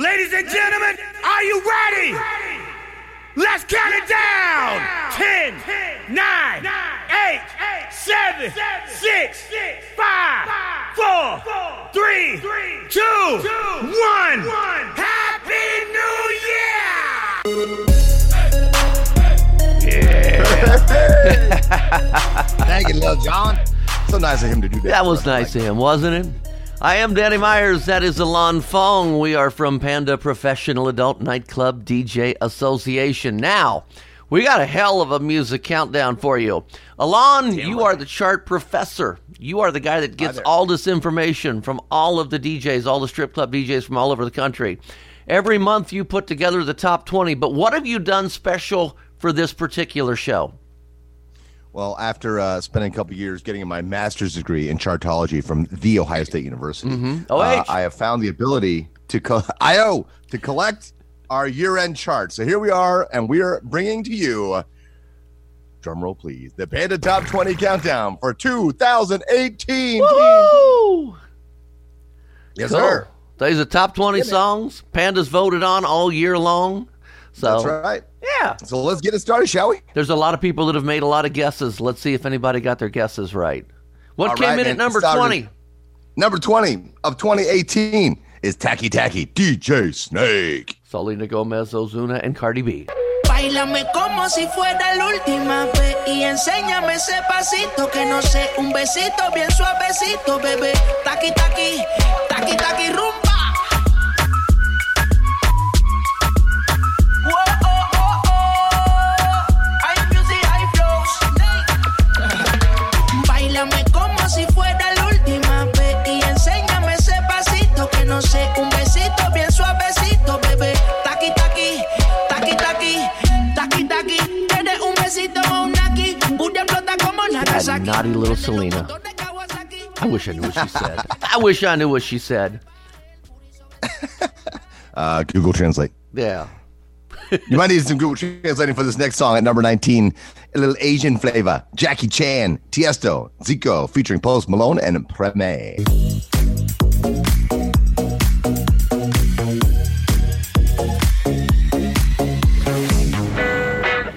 Ladies and gentlemen, are you ready? Let's count it down. 10, 9, 8, 7, 6, 5, 4, 3, 2, 1. Happy New Year! Yeah. Thank you, Lil Jon. So nice of him to do that. That was nice Like, of him, wasn't it? I am Danny Myers. That is Alon Fong. We are from Panda Professional Adult Nightclub DJ Association. Now, we got a hell of a music countdown for you. Alon, you are the chart professor. You are the guy that gets all this information from all of the DJs, all the strip club DJs from all over the country. Every month you put together the top 20, but what have you done special for this particular show? Well, after uh, spending a couple years getting my master's degree in chartology from The Ohio State University, OH. uh, I have found the ability to co- IO to collect our year-end chart. So here we are, and we are bringing to you, drum roll please, the Panda Top 20 Countdown for 2018. Woo! Yes, Cool. sir. These are top 20 songs. Pandas voted on all year long. So, That's right. yeah. So let's get it started, shall we? There's a lot of people that have made a lot of guesses. Let's see if anybody got their guesses right. What All came right, in man. at number 20? Number 20 of 2018 is Taki Taki DJ Snake. Selena Gomez, Ozuna, and Cardi B. Bailame como si fuera la última vez y enséñame ese pasito que no sé, un besito bien suavecito, bebé. Taqui taqui, taqui taqui rumba. Naughty little Selena. I wish I knew what she said. I wish I knew what she said. Uh, Google Translate. Yeah. You might need some Google translating for this next song at number 19. A little Asian flavor. Jackie Chan, Tiesto, Dzeko, featuring Post Malone and Preme.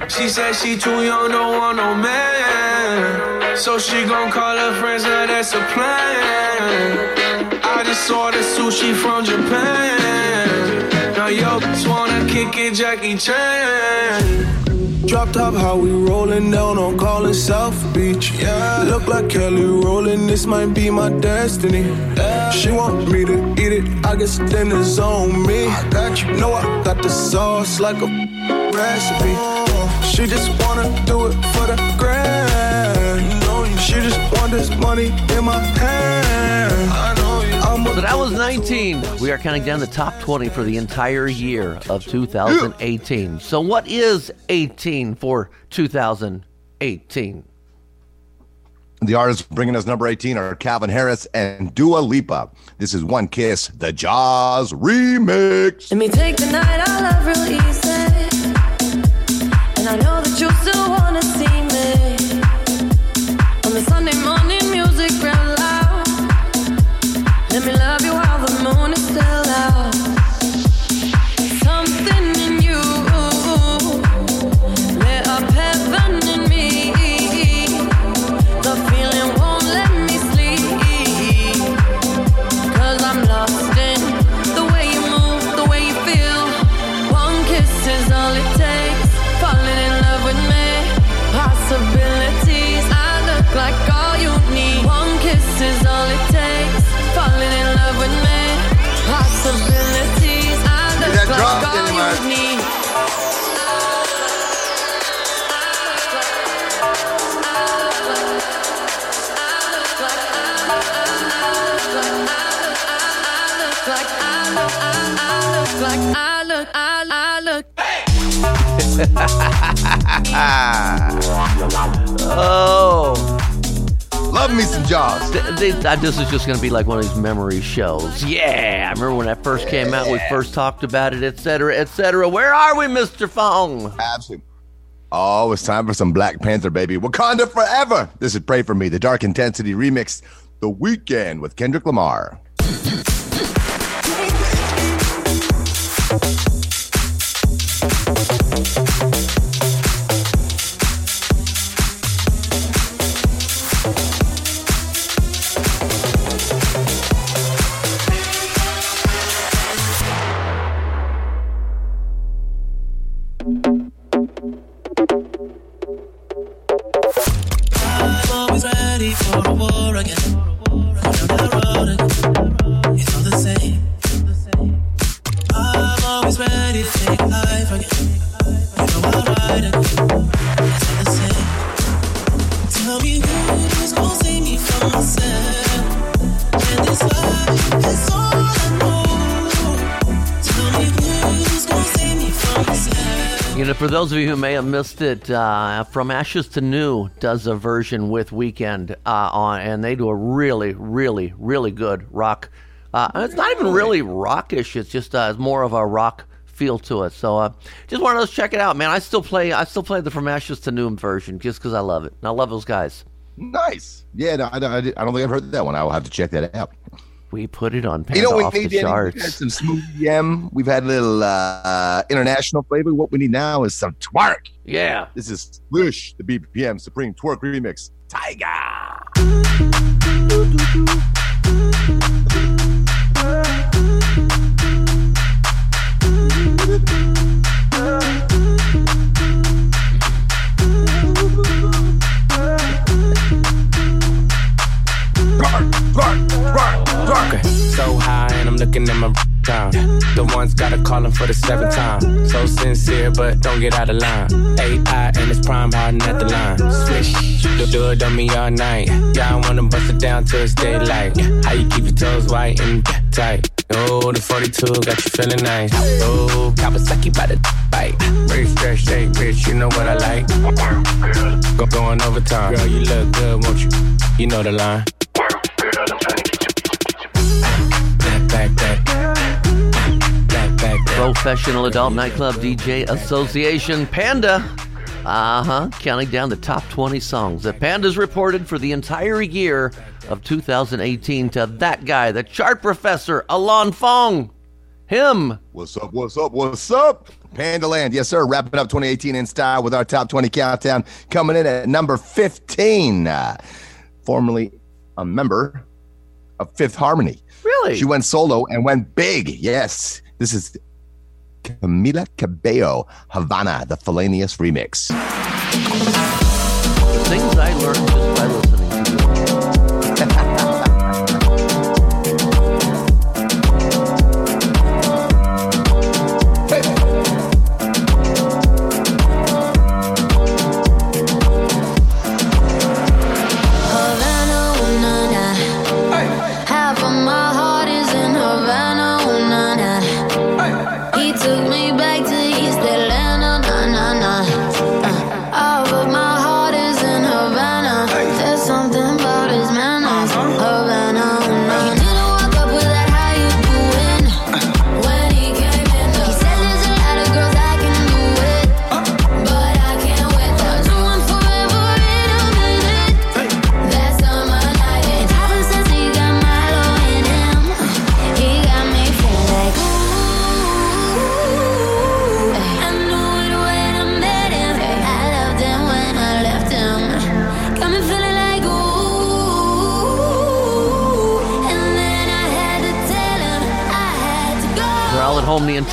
She said she too young, don't want no man. So she gon' call her friends, now that's a plan. I just ordered sushi from Japan. Now yo, just wanna kick it, Jackie Chan. Drop top, how we rollin' down on callin' South Beach. Yeah, look like Kelly rollin', this might be my destiny. She want me to eat it, I guess it's on me. I got you, know I got the sauce like a recipe. She just wanna do it for the grand. She just want this money in my hand. I know you. So that was 19. We are counting down the top 20 for the entire year of 2018. So, what is 18 for 2018? The artists bringing us number 18 are Calvin Harris and Dua Lipa. This is One Kiss, the Jauz remix. Let me take the night I love real easy. And I know that you still wanna just going to be like one of these memory shows. Yeah, I remember when that first came out, we first talked about it, etc., etc. Where are we, Mr. Fong? Absolutely. Oh, it's time for some Black Panther, baby. Wakanda forever. This is Pray For Me, the Dark Intensity remix, The Weeknd with Kendrick Lamar. Of you who may have missed it, uh, From Ashes to New does a version with Weeknd uh, on, and they do a really, really, really good rock. Uh, and it's not even really rockish; it's just uh, it's more of a rock feel to it. So, uh, just wanted to check it out, man. I still play, I still play the From Ashes to New version just because I love it. And I love those guys. Nice. Yeah, no, I, don't- I don't think I've heard that one. I will have to check that out. We put it on Panda You know, we off the need Danny, we've had some smooth EM. We've had a little uh, international flavor. What we need now is some twerk. Yeah. This is Splish, the BPM Supreme Twerk Remix. Tyga. Okay, so high and I'm looking at my time. The ones gotta call him for the seventh time. So sincere, but don't get out of line. AI and it's prime hardin' at the line. Swish, do, do it on me all night. Yeah, I wanna bust it down till it's daylight. How you keep your toes white and tight? Oh, the 42 got you feeling nice. Oh, Kawasaki by the bite. Rich, fresh, shake, rich, you know what I like. Go going overtime. Girl, you look good, won't you? You know the line. Professional Adult Nightclub DJ Association Panda. Uh huh. Counting down the top 20 songs that Panda's reported for the entire year of 2018 to that guy, the chart professor, Alon Fong. Him. What's up? What's up? What's up? Panda Land. Yes, sir. Wrapping up 2018 in style with our top 20 countdown coming in at number 15. Uh, formerly a member of Fifth Harmony. Really? She went solo and went big. Yes. This is Camila Cabello, Havana, the Felanius remix. Things I learned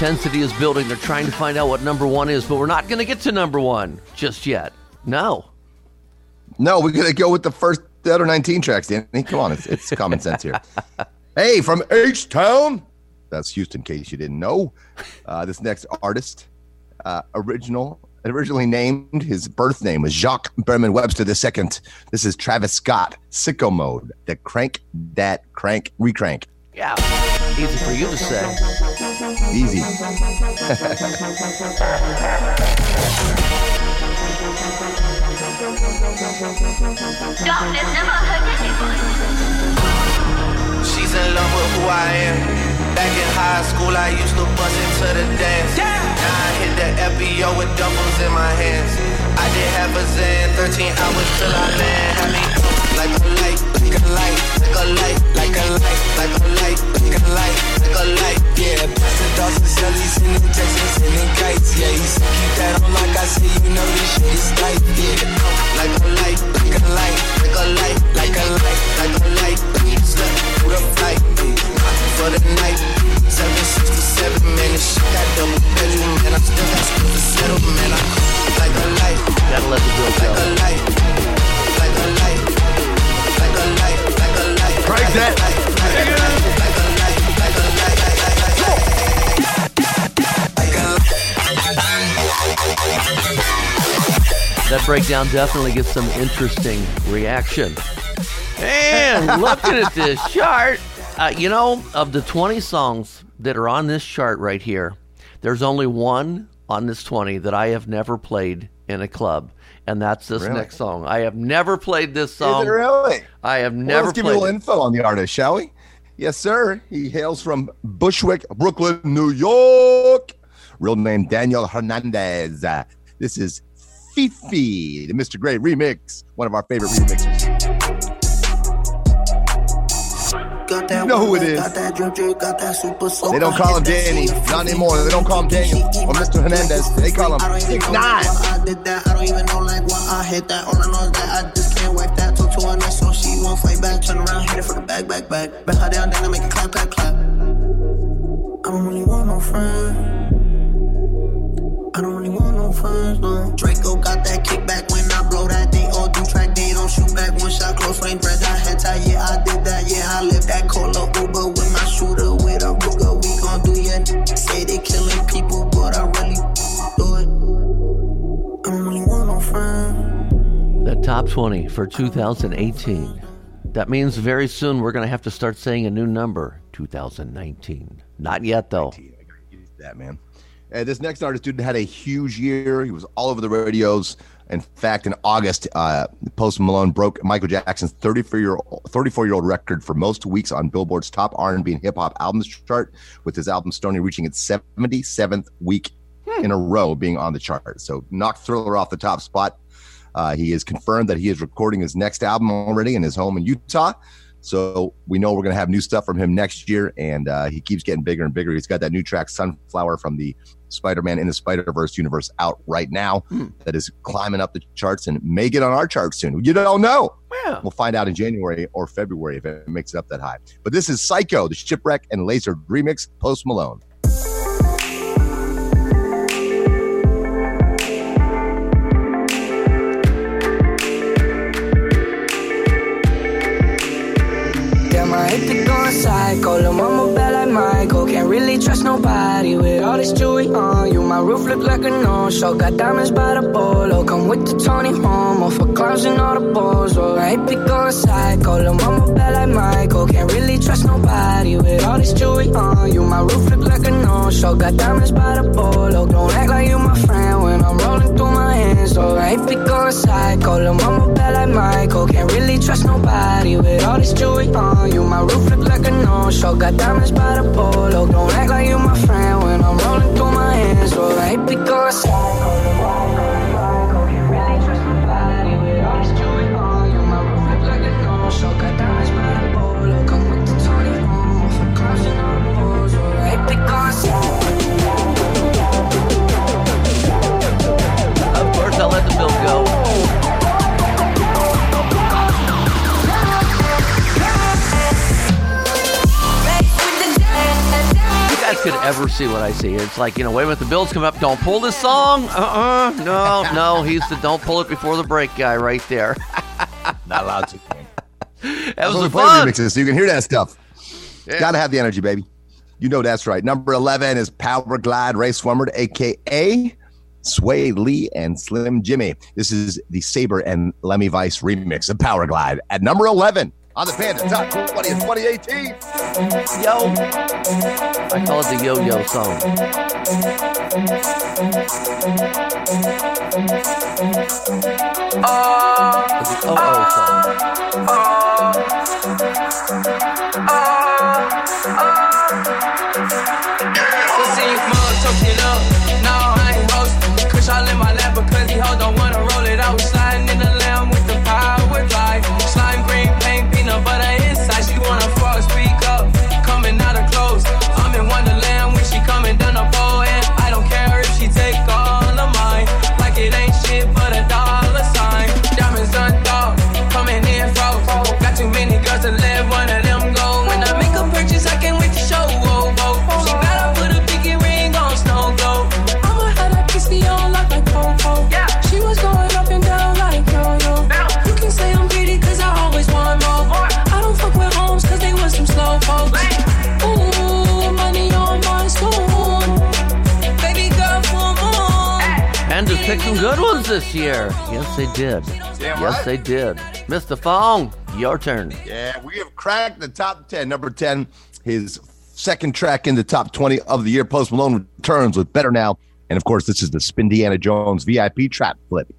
intensity is building. They're trying to find out what number one is, but we're not going to get to number one just yet. No. No, we're gonna go with the first the other 19 tracks, Danny. Come on, it's, it's common sense here. hey, from H Town. That's Houston, in case you didn't know. Uh, this next artist, uh, original, originally named his birth name was Jacques Bermon Webster II. This is Travis Scott, Sicko Mode, the crank that crank recrank. Yeah. Easy for you to say. Easy. She's in love with who I am. Back in high school, I used to bust into the dance. Now I hit the FBO with doubles in my hands. I did half a Zan, 13 hours till I land. Had me like a light, like a light, like a light, like a light, like a light, like a light, like a light. Yeah, Pastor Dawson Sally sending texts, sending kites. Yeah, he said keep that on like I say, you know this shit is tight. Yeah, like a light, like a light, like a light, like a breakdown definitely gets some interesting reaction. And looking at this chart, uh, you know, of the 20 songs that are on this chart right here, there's only one on this 20 that I have never played in a club, and that's this Really? next song. I have never played this Is song. it really? I have Well, never let's give you a little it. info on the artist, shall we? Yes, sir. He hails from Bushwick, Brooklyn, New York. Real name Daniel Hernandez. Uh, this is FEFE, the Mr. Gray remix, one of our favorite remixers. Got that You know who it is. Got that drip drip, got that super soak. They don't call him Danny, not anymore. They don't call him Daniel or Mr. Hernandez. They call him I 6ix9ine. know why I did that. I don't even know like why I hit that. All I know is that I just can't wipe that. Talk to her next so she won't fight back. Turn around, hit it for the back, back, back. Back her down, then I make it clap, clap, clap. I don't really want no friends. I don't really want no friends, no. Shot, close range, bread, I head tie. Yeah, I did that. Yeah, I lived that cola Uber with my shooter with a Ruger. We gon' do ya. Say they killing people, but I really do it. I don't want no friends. The top 20 for 2018. That means very soon we're going to have to start saying a new number 2019. Not yet, though. that man. Uh, this next artist, dude, had a huge year. He was all over the radios. In fact, in August, uh, Post Malone broke Michael Jackson's 34 year 34 year old record for most weeks on Billboard's top R&B and hip hop albums chart, with his album Stoney reaching its 77th week in a row being on the chart. So knocked Thriller off the top spot. Uh, he has confirmed that he is recording his next album already in his home in Utah. So we know we're going to have new stuff from him next year, and uh, he keeps getting bigger and bigger. He's got that new track, Sunflower, from the Spider-Man in the Spider-Verse universe out right now. Hmm. That is climbing up the charts and may get on our charts soon. You don't know. Yeah. We'll find out in January or February if it makes it up that high. But this is Psycho, the Shipwreck and Laser remix, Post Malone. Damn, I hate to going psycho. Lil' mama bad like Michael. Really trust nobody with all this jewelry on you. My roof look like a no-show. Got diamonds by the bolo. Come with the Tony Romo for clowns and all the balls. Oh, I hate to going psycho. Lil' mama bad like Michael. Can't really trust nobody with all this jewelry on you. My roof look like a no-show. Got diamonds by the bolo. Don't act like you my friend when I'm rolling through my hands. Oh, I hate to going psycho. Lil' mama bad like Michael. Can't trust nobody with all this jewelry on you. My roof look like a no-show. Got diamonds by the polo. Don't act like you my friend when I'm rolling through my hands. Oh, I hate to guys could ever see what I see. It's like, you know, wait a minute, the bills come up. Don't pull this song. Uh uh No, no. He's the don't pull it before the break guy right there. Not allowed to. That That's was why a we play fun. remixes, so you can hear that stuff. Yeah. Gotta have the energy, baby. You know that's right. Number 11 is Power Glide Rae Sremmurd, aka Swae Lee and Slim Jxmmi. This is the Saber and Lemmy Vice remix of Power Glide at number 11 on the Panda Top 20 of 2018. Yo. I call it the yo yo song. It's the oh oh song. So see you mug toasting up. No, I ain't roasting. Kush all in my lap because he hoes don't wanna picked some good ones this year. Yes, they did. Damn yes, right. they did. Mr. Fong, your turn. Yeah, we have cracked the top 10. Number 10, his second track in the top 20 of the year. Post Malone returns with Better Now. And of course, this is the Spindiana Jones VIP trap flip.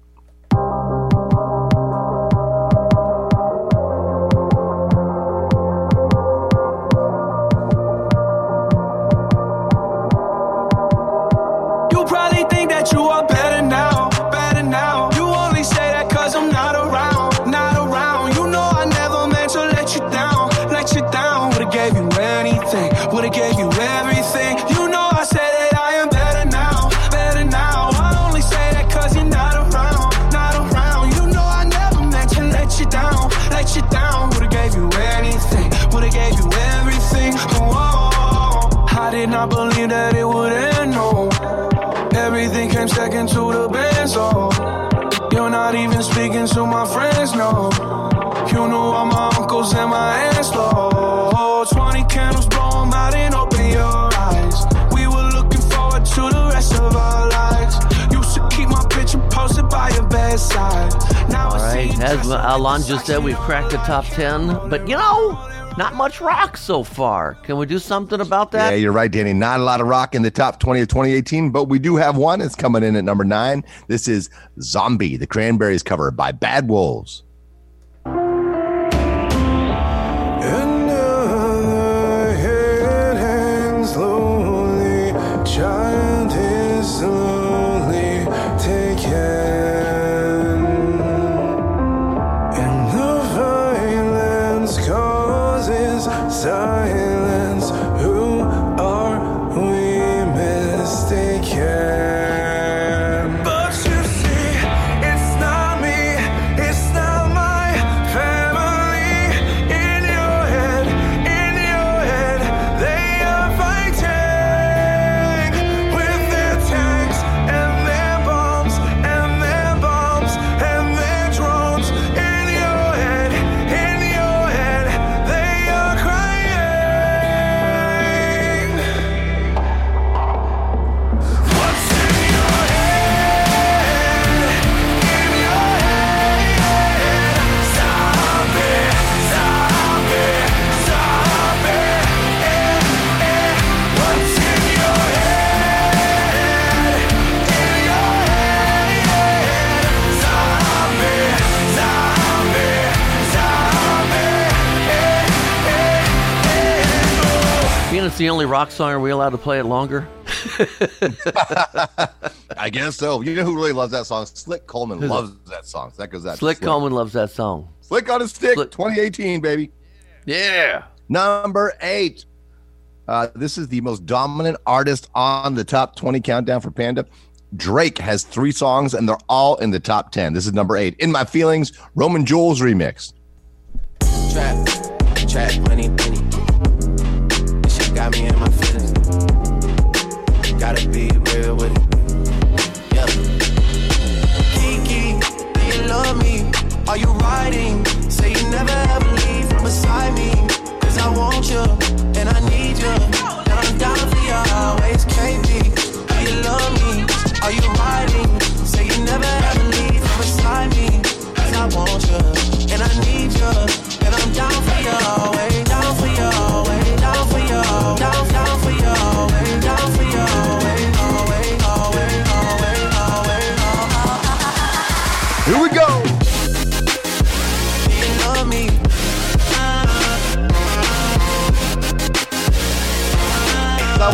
Everything came second to the best, oh. You're not even speaking to my friends, no. You knew all my uncles and my aunts, Lord. 20 candles, blow 'em out and open your eyes. We were looking forward to the rest of our lives. Used to keep my picture posted by your bedside. Now All I see as Alon just said, we've cracked the top 10. But you know, not much rock so far. Can we do something about that? Yeah, you're right, Danny. Not a lot of rock in the top 20 of 2018, but we do have one. It's coming in at number nine. This is Zombie, the Cranberries cover by Bad Wolves. Causes only rock song, are we allowed to play it longer? I guess so. You know who really loves that song? Slick Coleman Who's loves that song. So that goes out. to Slick Coleman loves that song. Slick on a stick, Slick. 2018, baby. Yeah. Number eight. Uh, this is the most dominant artist on the top 20 countdown for Panda. Drake has three songs and they're all in the top 10. This is number eight. In My Feelings, Roman Jules remix. Trap, trap, money, penny. Got me in my feelings. Gotta be real with it. Yeah. Kiki, do you love me? Are you riding? Say you never ever leave from beside me. Cause I want you, and I need you. And I'm down for you always, KB. Do you love me? Are you riding? Say you never ever leave from beside me. Cause I want you,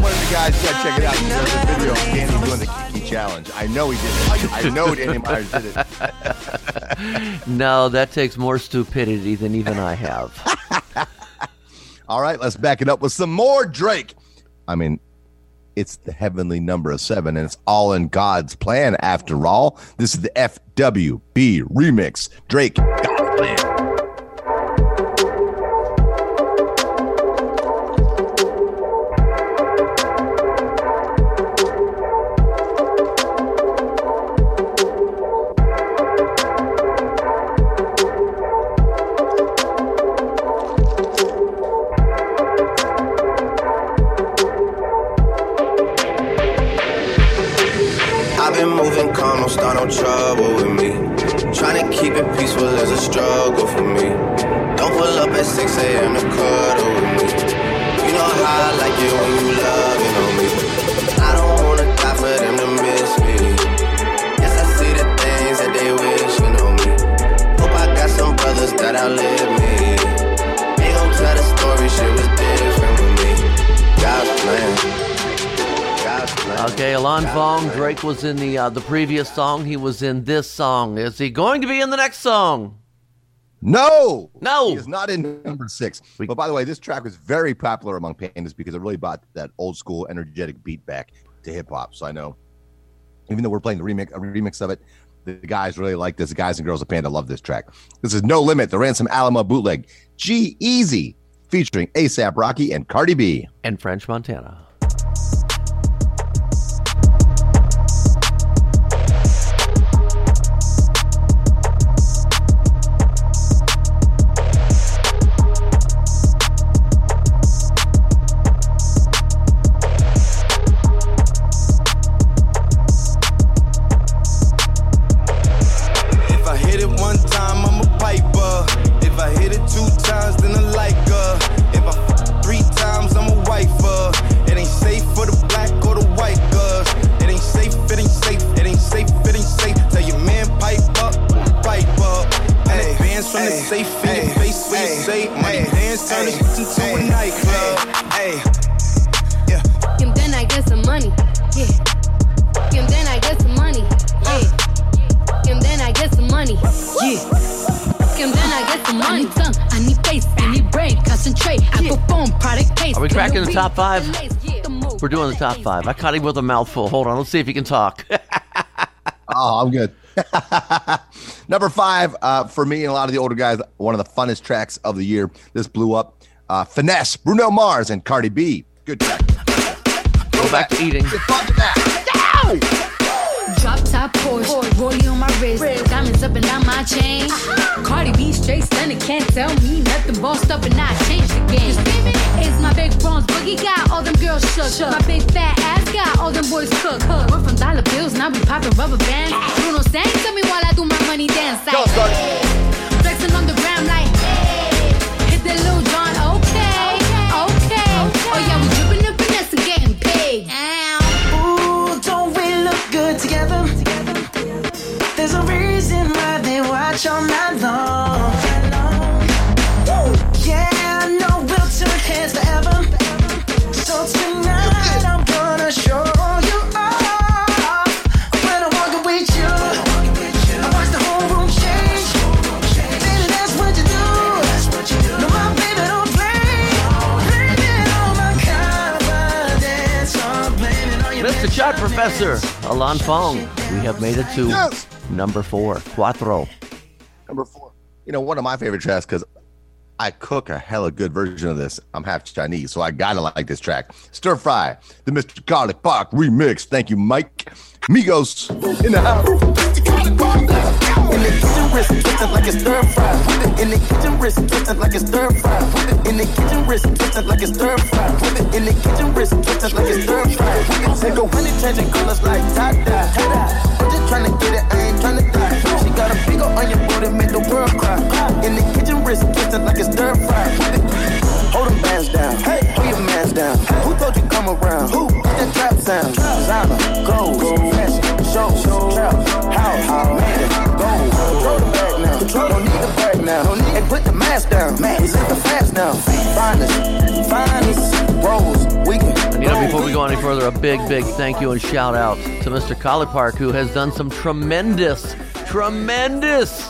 gotta check it out. There's a video of Danny doing the Kiki challenge. I know he did it. I know Danny Myers did it. No, that takes more stupidity than even I have. All right, let's back it up with some more Drake. I mean, it's the heavenly number of seven, and it's all in God's plan after all. This is the FWB remix. Drake, God's plan. Okay, Fong. Drake was in the uh, the previous song. He was in this song. Is he going to be in the next song? No, No. he is not in number six. But by the way, this track was very popular among pandas because it really brought that old school energetic beat back to hip hop. So I know, even though we're playing the remix, a remix of it, the guys really like this. The guys and girls of Panda love this track. This is No Limit, the Ransom Alamo bootleg, G-Eazy, featuring ASAP Rocky and Cardi B. And French Montana. Case. Are we cracking the top five? We're doing the top five. I caught him with a mouthful. Hold on, let's see if he can talk. Oh, I'm good. Number five uh, for me and a lot of the older guys, one of the funnest tracks of the year. This blew up. Uh, Finesse, Bruno Mars, and Cardi B. Good track. Go back to eating. Drop top Porsche, rollie on my wrist, diamonds up and down my chain. Cardi B straight stunning, can't tell me nothing. Bossed up and I changed the game. It's my big bronze boogie got all them girls shook. My big fat ass got all them boys cook. We're from dollar bills, now we popping rubber bands. Ah. Bruno sang to me while I do my money dance. Like, flexing on the gram like, hit that little John, okay, okay. Oh yeah, we dripping and finesse and getting paid. Ooh, don't we look good together? There's a reason why they watch all night long. Professor, Alon Fong. We have made it to Yes. number four, Cuatro. Number four. You know, one of my favorite tracks because I cook a hella good version of this. I'm half Chinese, so I gotta like this track. Stir Fry, the Mr. Garlic Park remix. Thank you, Mike. Migos in the house. In the kitchen wrist, twisted like a stir fry. In the kitchen wrist, twisted like a stir fry. In the kitchen wrist, twisted like a stir fry. In the kitchen wrist, twisted like a stir fry. Take a honey, changing colors like tie dye. I'm just tryna get it, I ain't tryna die. She got a big ol' onion booty, make the world cry. In the kitchen wrist, twisted like a stir fry. Hold them bands down, hey, hold your down. Who told you come around? Who? That trap sound, designer, gold, fashion, show, trap, house, man, gold. Throw the bag now. control, don't need to brag now. Don't need and put the mask down. Man, we live the fast now. Finest, finest, rose, we can. You know, before we go any further, a big, big thank you and shout out to Mr. Collipark, who has done some tremendous, tremendous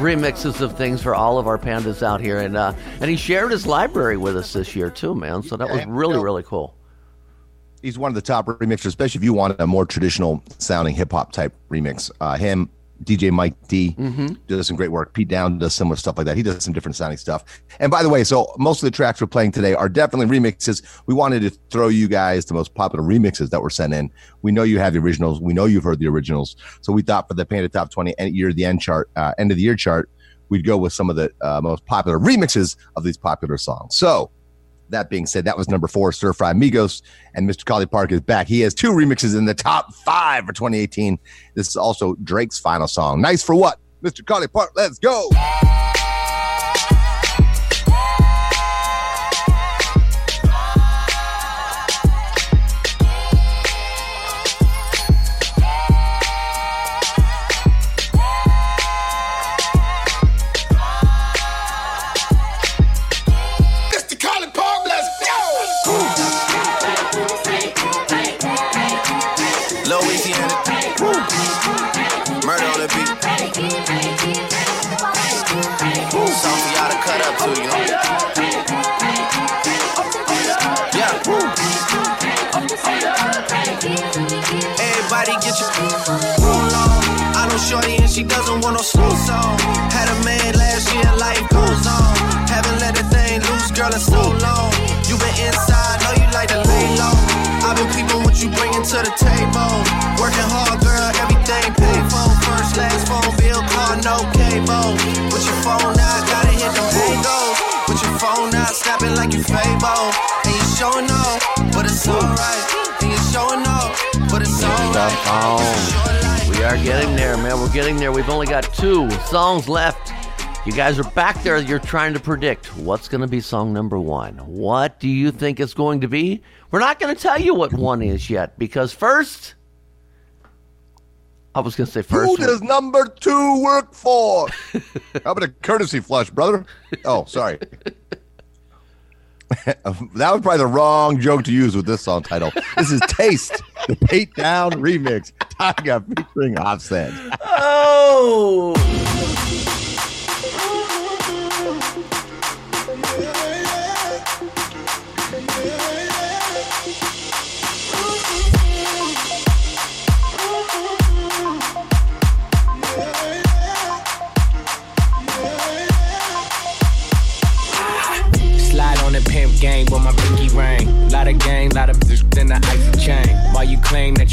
remixes of things for all of our pandas out here, and uh, and he shared his library with us this year too, man. So that was really, really cool. He's one of the top remixers, especially if you want a more traditional sounding hip hop type remix. Uh, him, DJ Mike D Mhm. does some great work. Pete Down does similar stuff like that. He does some different sounding stuff. And by the way, so most of the tracks we're playing today are definitely remixes. We wanted to throw you guys the most popular remixes that were sent in. We know you have the originals. We know you've heard the originals. So we thought for the Panda Top 20 end year, the end chart, uh, end of the year chart, we'd go with some of the uh, most popular remixes of these popular songs. So that being said, that was number four, Stir Fry Migos, and Mr. Collipark is back. He has two remixes in the top five for 2018. This is also Drake's final song. Nice for what? Mr. Collipark, let's go. No slow song. Had a man last year, life goes on. Haven't let a thing loose, girl, in so long. You been inside, know you like to lay low. I've been peeping what you bringing to the table. Working hard, girl, everything paid for. First, last phone bill, car, no cable. Getting there, man. We're getting there. We've only got two songs left. You guys are back there. You're trying to predict what's going to be song number one. What do you think it's going to be? We're not going to tell you what one is yet because first, I was going to say first. Who does number two work for? How about a courtesy flush, brother? Oh, sorry. that was probably the wrong joke to use with this song title. This is Taste, the Pate Down remix. Tyga featuring Offset. Oh!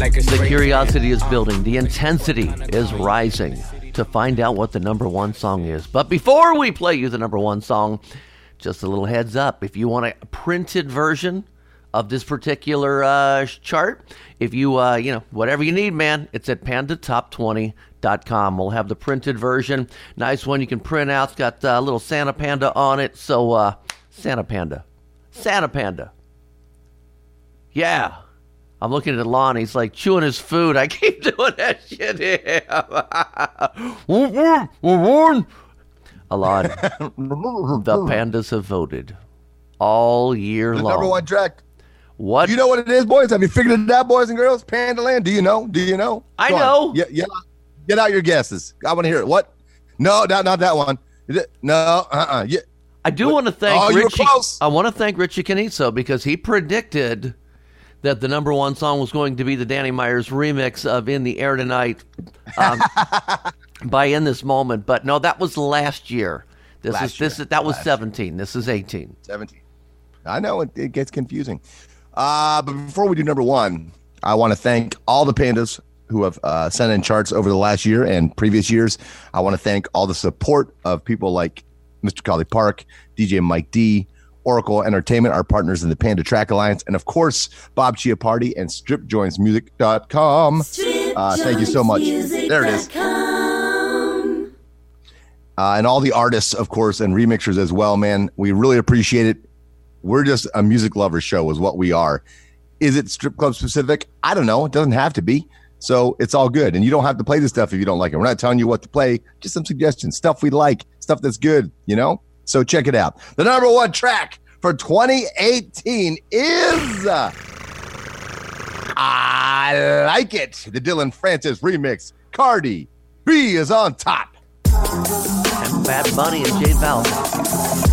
like The curiosity is building, the intensity is rising to find out what the number one song is. But before we play you the number one song, just a little heads up. If you want a printed version of this particular uh, chart, if you, uh, you know, whatever you need, man, it's at pandatop20.com. We'll have the printed version. Nice one you can print out. It's got uh, a little Santa Panda on it. So, uh, Santa Panda. Santa Panda. Yeah. I'm looking at Lon. He's like chewing his food. I keep doing that shit here. Alon, the pandas have voted all year The long. number one track. What? Do you know what it is, boys? Have you figured it out, boys and girls? Panda Land. Do you know? Do you know? I Go know. Yeah, yeah. Get out your guesses. I want to hear it. What? No, not, not that one. No, uh-uh. Yeah. I do want to thank Oh, you were Richie. close. I want to thank Richie Canizo because he predicted that the number one song was going to be the Danny Myers remix of "In the Air Tonight" um, by "In This Moment." But no, that was last year. This Last is this year. that was Last seventeen. This is eighteen. 17. I know it, it gets confusing. Uh, but before we do number one, I want to thank all the pandas who have uh, sent in charts over the last year and previous years. I want to thank all the support of people like Mr. Collipark, DJ Mike D, Oracle Entertainment, our partners in the Panda Track Alliance, and of course, Bob Chiappardi and StripJointsMusic.com. Uh, thank you so much. There it is. Uh, and all the artists, of course, and remixers as well, man. We really appreciate it. We're just a music lover show, is what we are. Is it strip club specific? I don't know. It doesn't have to be. So it's all good. And you don't have to play this stuff if you don't like it. We're not telling you what to play, just some suggestions, stuff we like, stuff that's good, you know? So check it out. The number one track for 2018 is uh, I Like It, the Dillon Francis remix. Cardi B is on top. And Bad Bunny and J Balvin.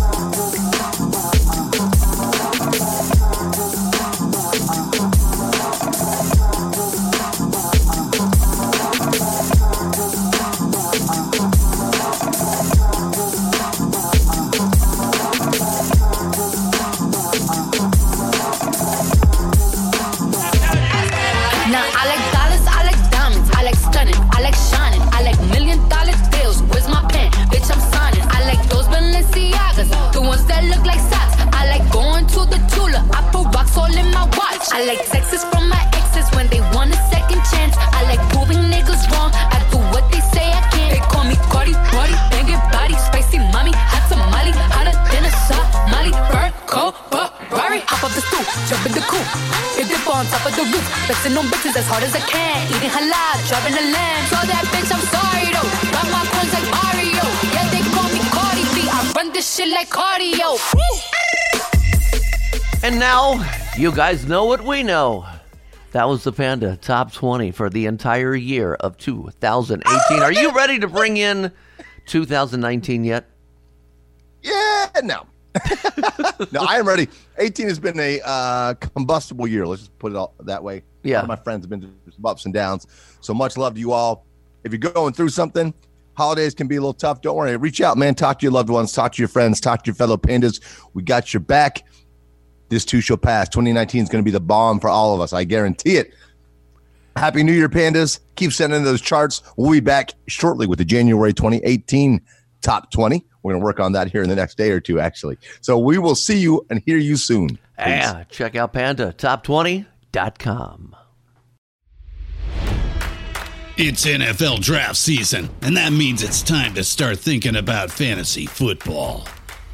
You guys know what we know. That was the Panda Top 20 for the entire year of 2018. Are you ready to bring in 2019 yet? Yeah, no. no, I am ready. 18 has been a uh, combustible year. Let's just put it all that way. Yeah. My friends have been through some ups and downs. So much love to you all. If you're going through something, holidays can be a little tough. Don't worry. Reach out, man. Talk to your loved ones. Talk to your friends. Talk to your fellow pandas. We got your back. This too shall pass. 2019 is going to be the bomb for all of us. I guarantee it. Happy New Year, pandas. Keep sending those charts. We'll be back shortly with the January 2018 top 20. We're going to work on that here in the next day or two, actually. So we will see you and hear you soon. Peace. Yeah, check out pandatop20.com. It's NFL draft season, and that means it's time to start thinking about fantasy football.